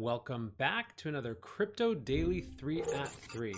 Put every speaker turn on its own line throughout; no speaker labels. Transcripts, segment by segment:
Welcome back to another Crypto Daily 3 at 3.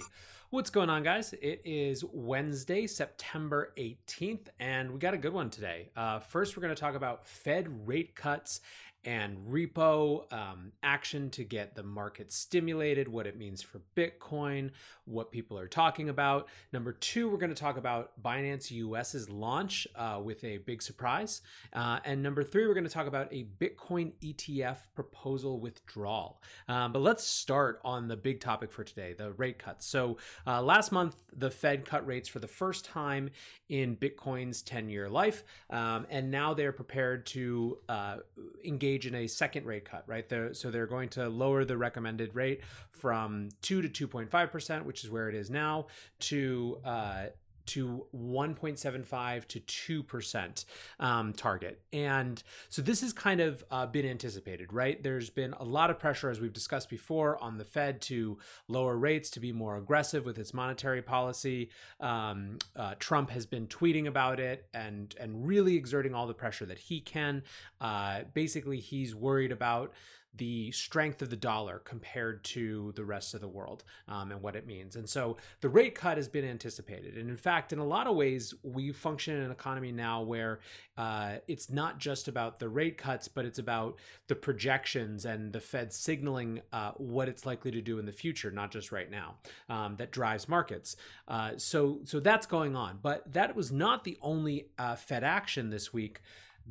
What's going on, guys? It is Wednesday, September 18th, and we got a good one today. Uh, first, we're going to talk about Fed rate cuts and repo um, action to get the market stimulated, what it means for Bitcoin, what people are talking about. Number two, we're going to talk about Binance US's launch uh, with a big surprise. Uh, and number three, we're going to talk about a Bitcoin ETF proposal withdrawal. Um, but let's start on the big topic for today the rate cuts. So uh, last month, the Fed cut rates for the first time in Bitcoin's 10 year life. Um, and now they're prepared to uh, engage engage in a second rate cut, right? They're, so they're going to lower the recommended rate from 2 to 2.5%, which is where it is now, to uh, to 1.75 to 2% um, target. And so this has kind of uh, been anticipated, right? There's been a lot of pressure, as we've discussed before, on the Fed to lower rates, to be more aggressive with its monetary policy. Um, uh, Trump has been tweeting about it and, and really exerting all the pressure that he can. Uh, basically, he's worried about the strength of the dollar compared to the rest of the world um, and what it means. And so the rate cut has been anticipated. And in fact, in a lot of ways, we function in an economy now where uh, it's not just about the rate cuts, but it's about the projections and the Fed signaling uh, what it's likely to do in the future, not just right now, um, that drives markets. Uh, so, so that's going on. But that was not the only uh, Fed action this week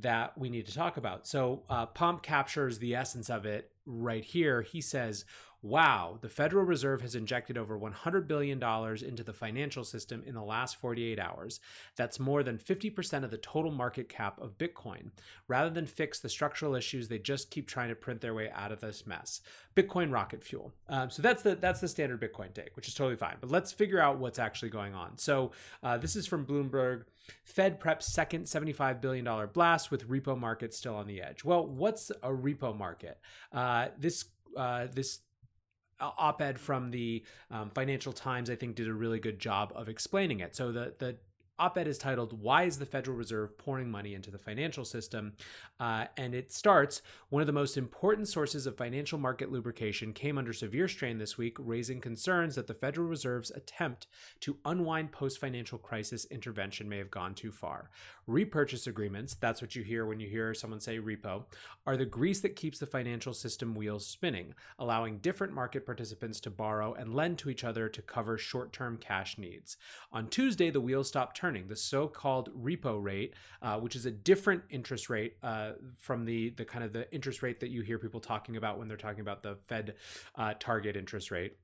that we need to talk about. So uh, Pomp captures the essence of it right here. He says, Wow, the Federal Reserve has injected over $100 billion into the financial system in the last 48 hours. That's more than 50% of the total market cap of Bitcoin. Rather than fix the structural issues, they just keep trying to print their way out of this mess. Bitcoin rocket fuel. Um, so that's the that's the standard Bitcoin take, which is totally fine. But let's figure out what's actually going on. So uh, this is from Bloomberg. Fed preps second $75 billion blast with repo market still on the edge. Well, what's a repo market? Uh, this uh, this op-ed from the um, Financial Times, I think, did a really good job of explaining it. So the the op-ed is titled "Why is the Federal Reserve pouring money into the financial system?" Uh, and it starts: One of the most important sources of financial market lubrication came under severe strain this week, raising concerns that the Federal Reserve's attempt to unwind post-financial crisis intervention may have gone too far. Repurchase agreements—that's what you hear when you hear someone say repo—are the grease that keeps the financial system wheels spinning, allowing different market participants to borrow and lend to each other to cover short-term cash needs. On Tuesday, the wheels stopped turning the so-called repo rate, uh, which is a different interest rate uh, from the the kind of the interest rate that you hear people talking about when they're talking about the Fed uh, target interest rate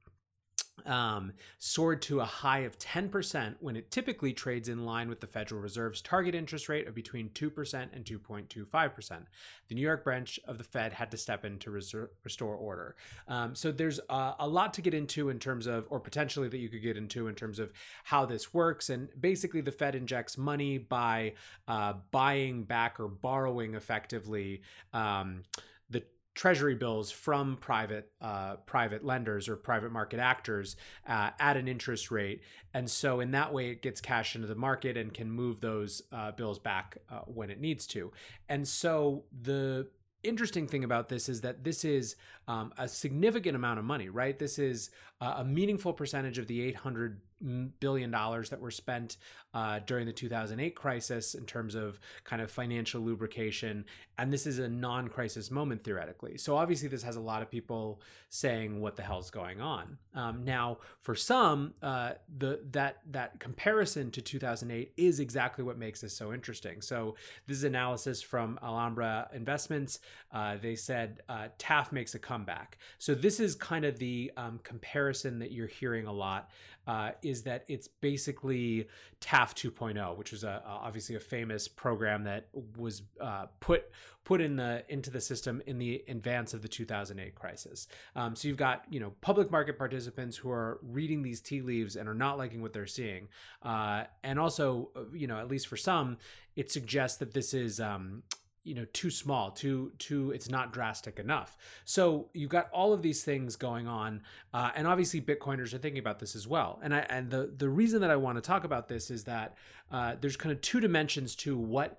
um, soared to a high of 10% when it typically trades in line with the Federal Reserve's target interest rate of between 2% and 2.25%. The New York branch of the Fed had to step in to reser- restore order. Um, so there's a, a, lot to get into in terms of, or potentially that you could get into in terms of how this works. And basically, the Fed injects money by uh, buying back or borrowing effectively. Um, the treasury bills from private uh, private lenders or private market actors uh, at an interest rate. And so in that way it gets cash into the market and can move those uh, bills back uh, when it needs to. And so the interesting thing about this is that this is um, a significant amount of money right? This is a meaningful percentage of the 800 billion dollars that were spent uh, during the 2008 crisis in terms of kind of financial lubrication. And this is a non-crisis moment theoretically. So obviously this has a lot of people saying what the hell's going on? Um, now for some uh, the that that comparison to 2008 is exactly what makes this so interesting. So this is analysis from alhambra investments. Uh, they said uh, TAF makes a comeback. So this is kind of the um, comparison that you're hearing a lot uh, is that it's basically TAF 2.0, which was a, obviously a famous program that was uh, put put in the into the system in the advance of the 2008 crisis. Um, so you've got you know public market participants who are reading these tea leaves and are not liking what they're seeing, uh, and also uh, you know at least for some, it suggests that this is um, you know too small too too it's not drastic enough. So you've got all of these things going on uh, and obviously bitcoiners are thinking about this as well. And i and the the reason that i want to talk about this is that uh, there's kind of two dimensions to what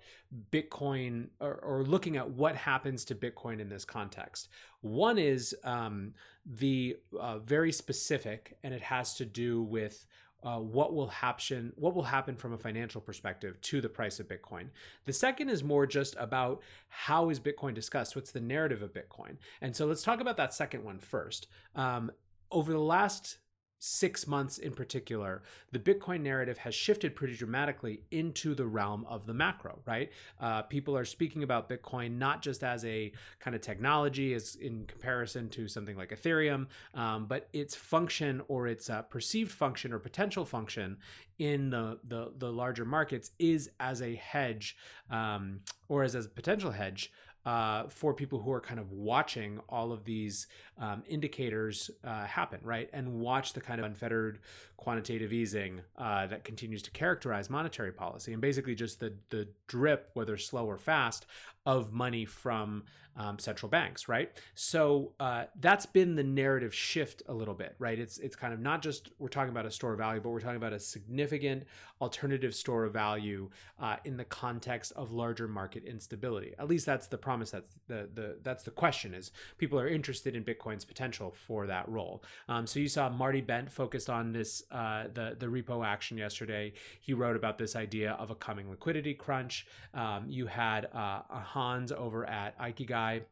bitcoin or, or, looking at what happens to bitcoin in this context. One is um, the uh, very specific and it has to do with uh, what will happen what will happen from a financial perspective to the price of bitcoin. The second is more just about how is bitcoin discussed? What's the narrative of bitcoin? And so let's talk about that second one first. Um, over the last six months in particular, the Bitcoin narrative has shifted pretty dramatically into the realm of the macro, right? Uh, people are speaking about Bitcoin not just as a kind of technology, as in comparison to something like Ethereum, um, but its function or its uh, perceived function or potential function in the, the, the larger markets is as a hedge um, or as, as a potential hedge uh, for people who are kind of watching all of these um, indicators uh, happen, right? And watch the kind of unfettered quantitative easing uh, that continues to characterize monetary policy and basically just the, the drip, whether slow or fast, of money from um, central banks, right? So uh, that's been the narrative shift a little bit, right? It's it's kind of not just we're talking about a store of value, but we're talking about a significant alternative store of value uh, in the context of larger market instability. At least that's the promise. That's the the that's the question is people are interested in Bitcoin's potential for that role. Um, so you saw Marty Bent focused on this uh, the the repo action yesterday. He wrote about this idea of a coming liquidity crunch. Um, you had uh, Hans over at Ikigai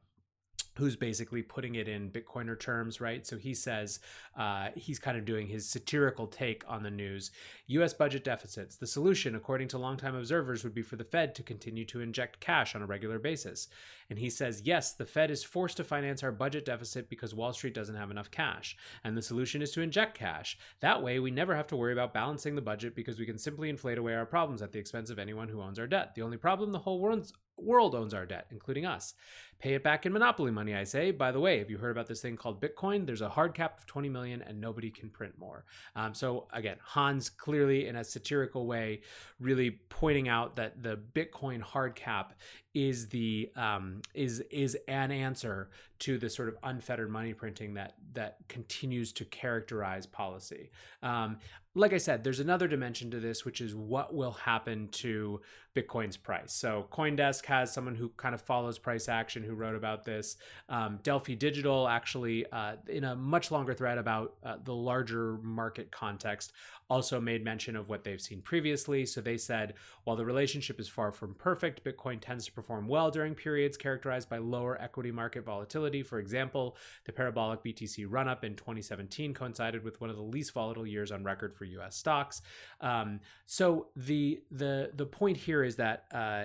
who's basically putting it in Bitcoiner terms, right? So he says uh, he's kind of doing his satirical take on the news. U.S. budget deficits. The solution, according to longtime observers, would be for the Fed to continue to inject cash on a regular basis. And he says, yes, the Fed is forced to finance our budget deficit because Wall Street doesn't have enough cash. And the solution is to inject cash. That way, we never have to worry about balancing the budget because we can simply inflate away our problems at the expense of anyone who owns our debt. The only problem the whole world's world owns our debt, including us. Pay it back in monopoly money, I say. By the way, have you heard about this thing called Bitcoin? There's a hard cap of 20 million and nobody can print more. Um, so again, Hans clearly in a satirical way, really pointing out that the Bitcoin hard cap is the um, is is an answer to the sort of unfettered money printing that that continues to characterize policy. Um, like I said, there's another dimension to this, which is what will happen to Bitcoin's price. So CoinDesk has someone who kind of follows price action who wrote about this. Um, Delphi Digital actually, uh, in a much longer thread about uh, the larger market context, also made mention of what they've seen previously. So they said, while the relationship is far from perfect, Bitcoin tends to perform well during periods characterized by lower equity market volatility. For example, the parabolic BTC run up in 2017 coincided with one of the least volatile years on record for U.S. stocks. Um, so the the the point here is that uh,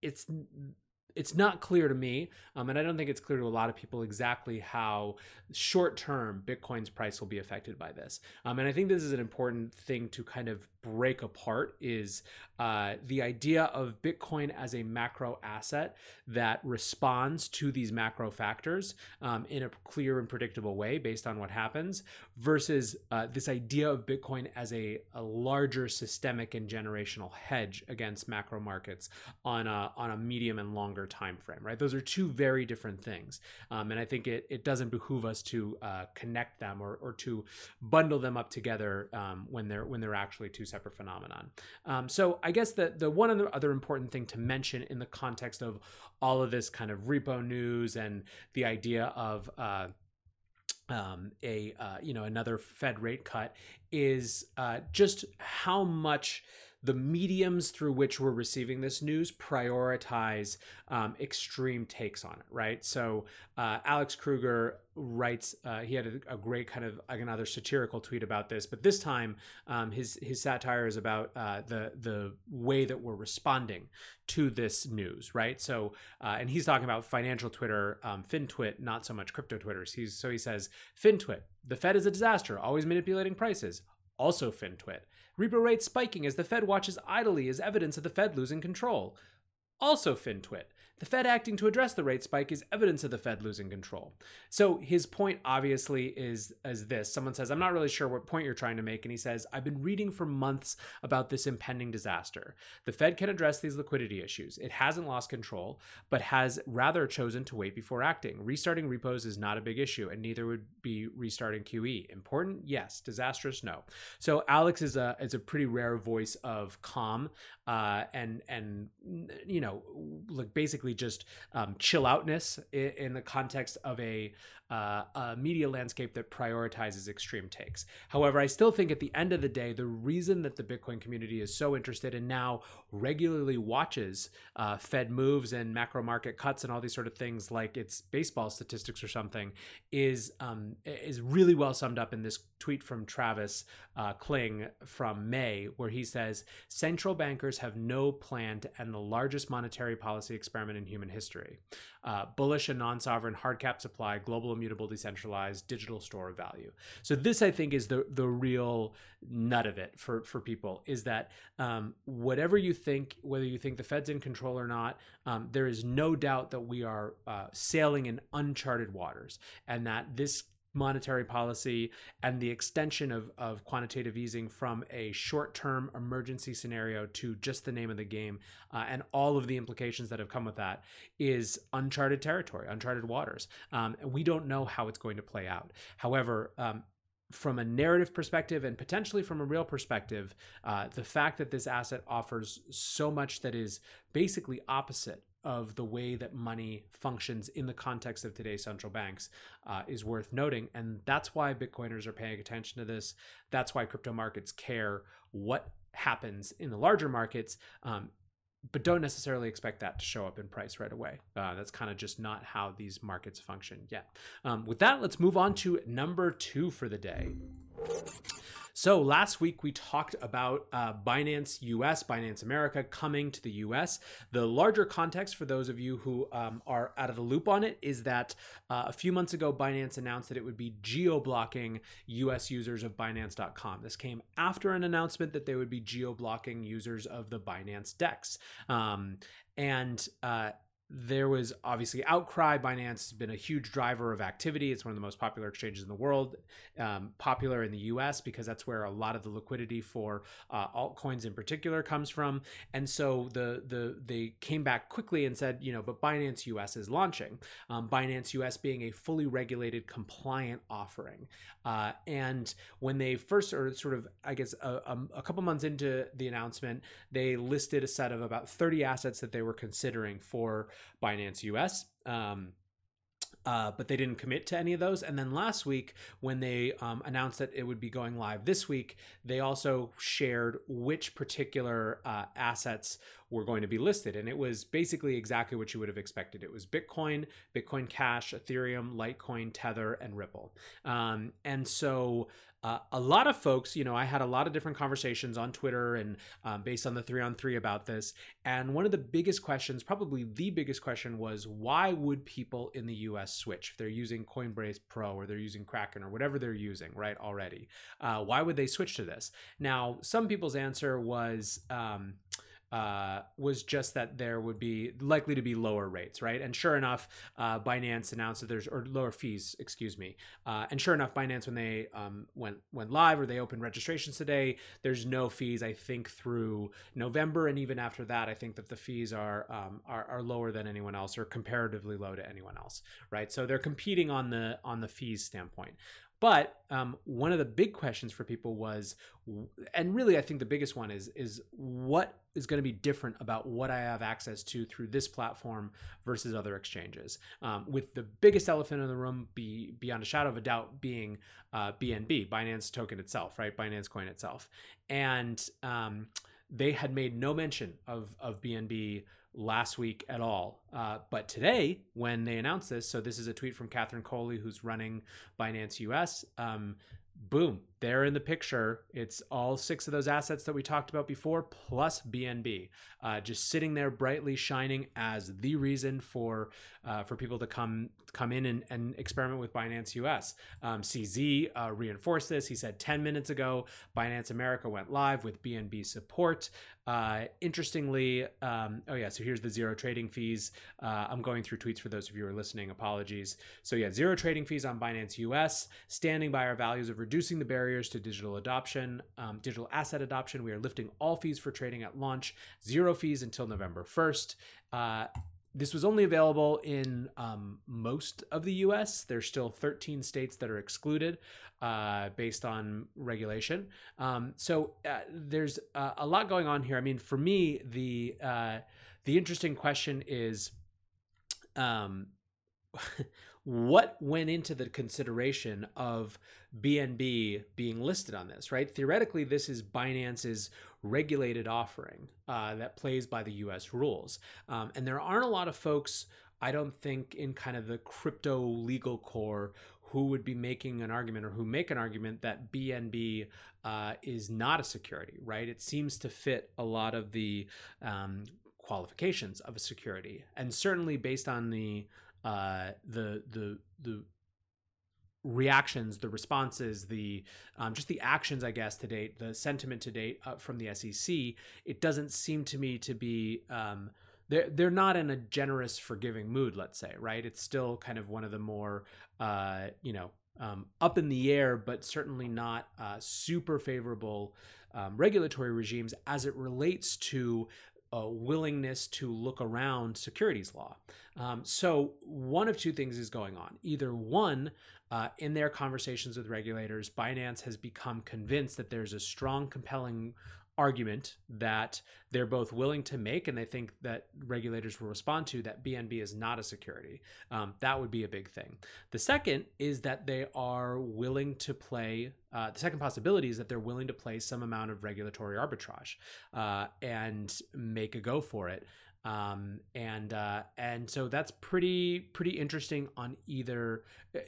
it's it's not clear to me, um, and I don't think it's clear to a lot of people exactly how short term Bitcoin's price will be affected by this. Um, and I think this is an important thing to kind of break apart is uh, the idea of Bitcoin as a macro asset that responds to these macro factors um, in a clear and predictable way based on what happens, versus uh, this idea of Bitcoin as a, a larger systemic and generational hedge against macro markets on a, on a medium and longer time frame. Right, those are two very different things, um, and I think it it doesn't behoove us to uh, connect them or, or to bundle them up together um, when they're when they're actually two separate phenomenon. Um, so I guess the the one other important thing to mention in the context of all of this kind of repo news and the idea of uh, um, a uh, you know another Fed rate cut is uh, just how much the mediums through which we're receiving this news prioritize um, extreme takes on it, right? So uh, Alex Kruger writes, uh, he had a, a, great kind of another satirical tweet about this, but this time um, his his satire is about uh, the the way that we're responding to this news, right? So, uh, and he's talking about financial Twitter, um, FinTwit, not so much crypto Twitters. He's so he says, FinTwit, the Fed is a disaster, always manipulating prices. Also, FinTwit. Repo rates spiking as the Fed watches idly as evidence of the Fed losing control. Also, FinTwit. The Fed acting to address the rate spike is evidence of the Fed losing control. So his point obviously is as this. Someone says, I'm not really sure what point you're trying to make. And he says, I've been reading for months about this impending disaster. The Fed can address these liquidity issues. It hasn't lost control, but has rather chosen to wait before acting. Restarting repos is not a big issue, and neither would be restarting QE. Important? Yes. Disastrous? No. So Alex is a is a pretty rare voice of calm uh, and and you know like basically just um, chill outness in, in the context of a uh, a media landscape that prioritizes extreme takes. However, I still think at the end of the day, the reason that the Bitcoin community is so interested and now regularly watches uh, Fed moves and macro market cuts and all these sort of things, like it's baseball statistics or something, is um, is really well summed up in this tweet from Travis uh, Kling from May, where he says central bankers have no plan to end the largest monetary policy experiment in human history. Uh, bullish and non-sovereign hard cap supply, global immutable decentralized digital store of value. So this, I think, is the the real nut of it for for people is that um, whatever you think, whether you think the Fed's in control or not, um, there is no doubt that we are uh, sailing in uncharted waters, and that this monetary policy and the extension of, of quantitative easing from a short term emergency scenario to just the name of the game uh, and all of the implications that have come with that is uncharted territory, uncharted waters. Um, we don't know how it's going to play out. However, um, from a narrative perspective and potentially from a real perspective, uh, the fact that this asset offers so much that is basically opposite of the way that money functions in the context of today's central banks uh, is worth noting. And that's why Bitcoiners are paying attention to this. That's why crypto markets care what happens in the larger markets. Um, but don't necessarily expect that to show up in price right away. Uh, that's kind of just not how these markets function yet. Um, with that, let's move on to number two for the day. So last week we talked about uh, Binance US, Binance America coming to the US. The larger context for those of you who um, are out of the loop on it is that uh, a few months ago, Binance announced that it would be geo blocking US users of Binance.com. This came after an announcement that they would be geo blocking users of the Binance DEX. Um, and uh, there was obviously outcry. Binance has been a huge driver of activity. It's one of the most popular exchanges in the world, um, popular in the US because that's where a lot of the liquidity for uh, altcoins in particular comes from. And so the the they came back quickly and said, you know, but Binance US is launching. Um, Binance US being a fully regulated, compliant offering. Uh, and when they first, or sort of, I guess, a, a couple months into the announcement, they listed a set of about 30 assets that they were considering for Binance US. Um, uh, but they didn't commit to any of those. And then last week, when they um, announced that it would be going live this week, they also shared which particular uh, assets were going to be listed. And it was basically exactly what you would have expected. It was Bitcoin, Bitcoin Cash, Ethereum, Litecoin, Tether, and Ripple. Um, and so uh, a lot of folks, you know, I had a lot of different conversations on Twitter and um, based on the three on three about this. And one of the biggest questions, probably the biggest question, was why would people in the US switch if they're using Coinbase Pro or they're using Kraken or whatever they're using, right, already? Uh, why would they switch to this? Now, some people's answer was, um, uh, was just that there would be likely to be lower rates, right? And sure enough, uh, Binance announced that there's or lower fees, excuse me. Uh, and sure enough, Binance when they um, went went live or they opened registrations today, there's no fees. I think through November and even after that, I think that the fees are um, are, are lower than anyone else or comparatively low to anyone else, right? So they're competing on the on the fees standpoint. But um, one of the big questions for people was, and really I think the biggest one is, is what is going to be different about what I have access to through this platform versus other exchanges. Um, with the biggest elephant in the room, be beyond a shadow of a doubt, being uh, BNB, Binance token itself, right? Binance coin itself, and um, they had made no mention of of BNB last week at all. Uh, but today, when they announced this, so this is a tweet from Catherine Coley, who's running Binance US. Um, boom, they're in the picture. It's all six of those assets that we talked about before, plus BNB, uh, just sitting there brightly shining as the reason for uh, for people to come come in and, and experiment with Binance US. Um, CZ uh, reinforced this. He said 10 minutes ago, Binance America went live with BNB support. Uh, interestingly, um, oh yeah, so here's the zero trading fees. Uh, I'm going through tweets for those of you who are listening. Apologies. So yeah, zero trading fees on Binance US, standing by our values of reducing the barriers to digital adoption, um, digital asset adoption. We are lifting all fees for trading at launch, zero fees until November 1st. Uh, this was only available in um, most of the US. There's still 13 states that are excluded uh, based on regulation. Um, so uh, there's uh, a lot going on here. I mean, for me, the uh, the interesting question is, um, what went into the consideration of BNB being listed on this? Right. Theoretically, this is Binance's regulated offering uh, that plays by the US rules. Um, and there aren't a lot of folks, I don't think, in kind of the crypto legal core who would be making an argument or who make an argument that BNB uh, is not a security, right? It seems to fit a lot of the um, qualifications of a security. And certainly based on the uh, the the the reactions, the responses, the um, just the actions, I guess, to date, the sentiment to date uh, from the SEC, it doesn't seem to me to be. Um, they're they're not in a generous, forgiving mood. Let's say, right? It's still kind of one of the more, uh, you know, um, up in the air, but certainly not uh, super favorable um, regulatory regimes as it relates to a willingness to look around securities law. Um, so, one of two things is going on. Either one, uh, in their conversations with regulators, Binance has become convinced that there's a strong, compelling argument that they're both willing to make and they think that regulators will respond to that BNB is not a security. Um, that would be a big thing. The second is that they are willing to play, uh, the second possibility is that they're willing to play some amount of regulatory arbitrage uh, and make a go for it um, and uh, and so that's pretty pretty interesting on either,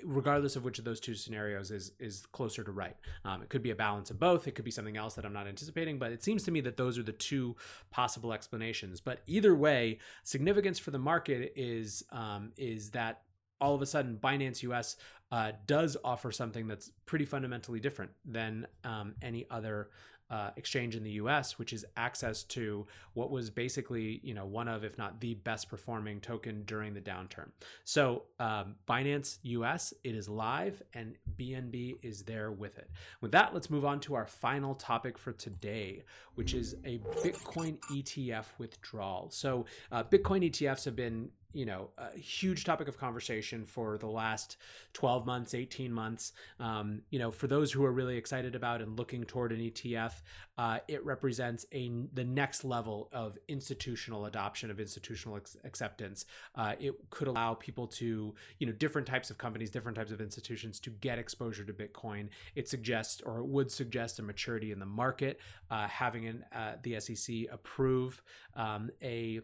regardless of which of those two scenarios is is closer to right. Um, it could be a balance of both. It could be something else that I'm not anticipating, but it seems to me that those are the two possible explanations. But either way, significance for the market is um, is that all of a sudden Binance US uh, does offer something that's pretty fundamentally different than um, any other uh, exchange in the U.S., which is access to what was basically, you know, one of, if not the best performing token during the downturn. So um, Binance US, it is live, and BNB is there with it. With that, let's move on to our final topic for today, which is a Bitcoin ETF withdrawal. So uh, Bitcoin ETFs have been you know a huge topic of conversation for the last 12 months 18 months. Um, you know for those who are really excited about and looking toward an etf uh, it represents a the next level of institutional adoption of institutional ex- acceptance. Uh, it could allow people to you know different types of companies different types of institutions to get exposure to bitcoin. It suggests or it would suggest a maturity in the market uh, having an, uh, the sec approve um, a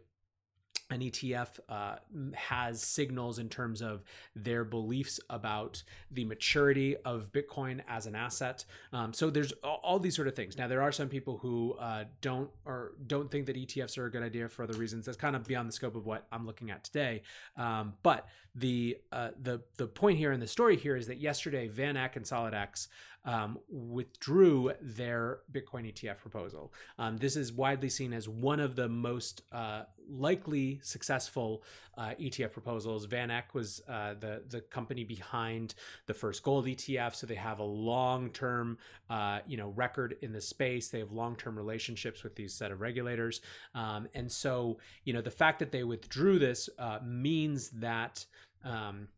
an ETF uh, has signals in terms of their beliefs about the maturity of Bitcoin as an asset. Um, so there's all, these sort of things. Now there are some people who uh, don't or don't think that ETFs are a good idea for other reasons. That's kind of beyond the scope of what I'm looking at today. Um, but the uh, the the point here in the story here is that yesterday VanEck and SolidX um, withdrew their Bitcoin ETF proposal. Um, this is widely seen as one of the most uh, likely successful uh, ETF proposals. VanEck was uh, the the company behind the first gold ETF, so they have a long term uh, you know record in the space. They have long term relationships with these set of regulators, um, and so you know the fact that they withdrew this uh, means that. Um,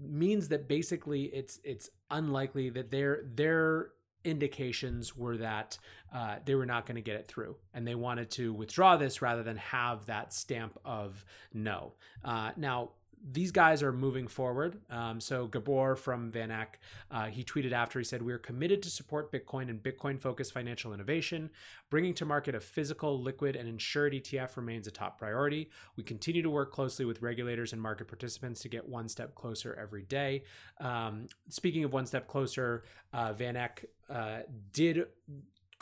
means that basically it's it's unlikely that their their indications were that uh, they were not going to get it through and they wanted to withdraw this rather than have that stamp of no. Uh, now these guys are moving forward. Um, so Gabor from VanEck, uh, he tweeted after he said, "We are committed to support Bitcoin and Bitcoin-focused financial innovation. Bringing to market a physical, liquid, and insured ETF remains a top priority. We continue to work closely with regulators and market participants to get one step closer every day." Um, speaking of one step closer, uh, VanEck uh, did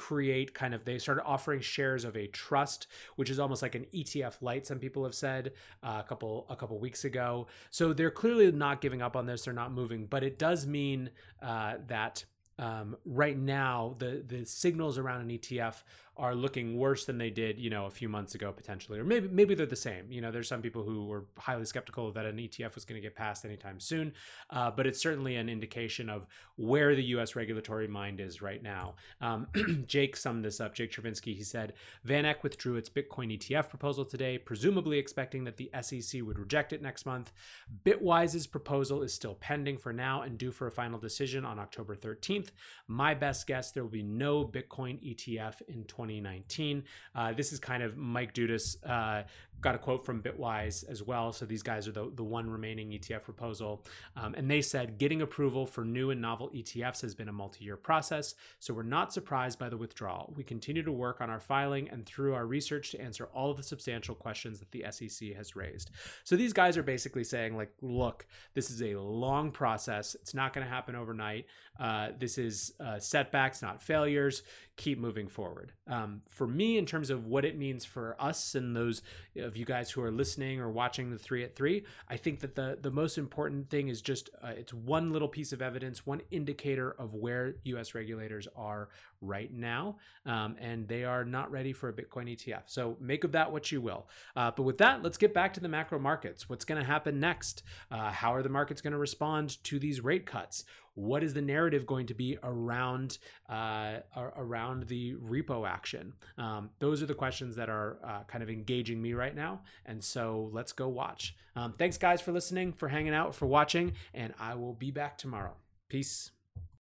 create kind of they started offering shares of a trust which is almost like an ETF light some people have said uh, a couple a couple weeks ago. So they're clearly not giving up on this. They're not moving. But it does mean uh, that um, right now the the signals around an ETF are looking worse than they did, you know, a few months ago potentially, or maybe maybe they're the same. You know, there's some people who were highly skeptical that an ETF was going to get passed anytime soon, uh, but it's certainly an indication of where the U.S. regulatory mind is right now. Um, Jake summed this up. Jake Chervinsky, he said, VanEck withdrew its Bitcoin ETF proposal today, presumably expecting that the SEC would reject it next month. Bitwise's proposal is still pending for now and due for a final decision on October 13th. My best guess there will be no Bitcoin ETF in 2019. Uh, this is kind of Mike Dudas uh, got a quote from Bitwise as well. So these guys are the, the one remaining ETF proposal. Um, and they said getting approval for new and novel ETFs has been a multi year process. So we're not surprised by the withdrawal. We continue to work on our filing and through our research to answer all of the substantial questions that the SEC has raised. So these guys are basically saying, like, look, this is a long process. It's not going to happen overnight. Uh, this is uh, setbacks, not failures. Keep moving forward. Um, for me, in terms of what it means for us and those of you guys who are listening or watching the three at three, I think that the the most important thing is just uh, it's one little piece of evidence, one indicator of where U.S. regulators are right now, um, and they are not ready for a Bitcoin ETF. So make of that what you will. Uh, but with that, let's get back to the macro markets. What's going to happen next? Uh, how are the markets going to respond to these rate cuts? What is the narrative going to be around uh, around the repo action? Um, those are the questions that are uh, kind of engaging me right now, and so let's go watch. Um, thanks, guys, for listening, for hanging out, for watching, and I will be back tomorrow. Peace.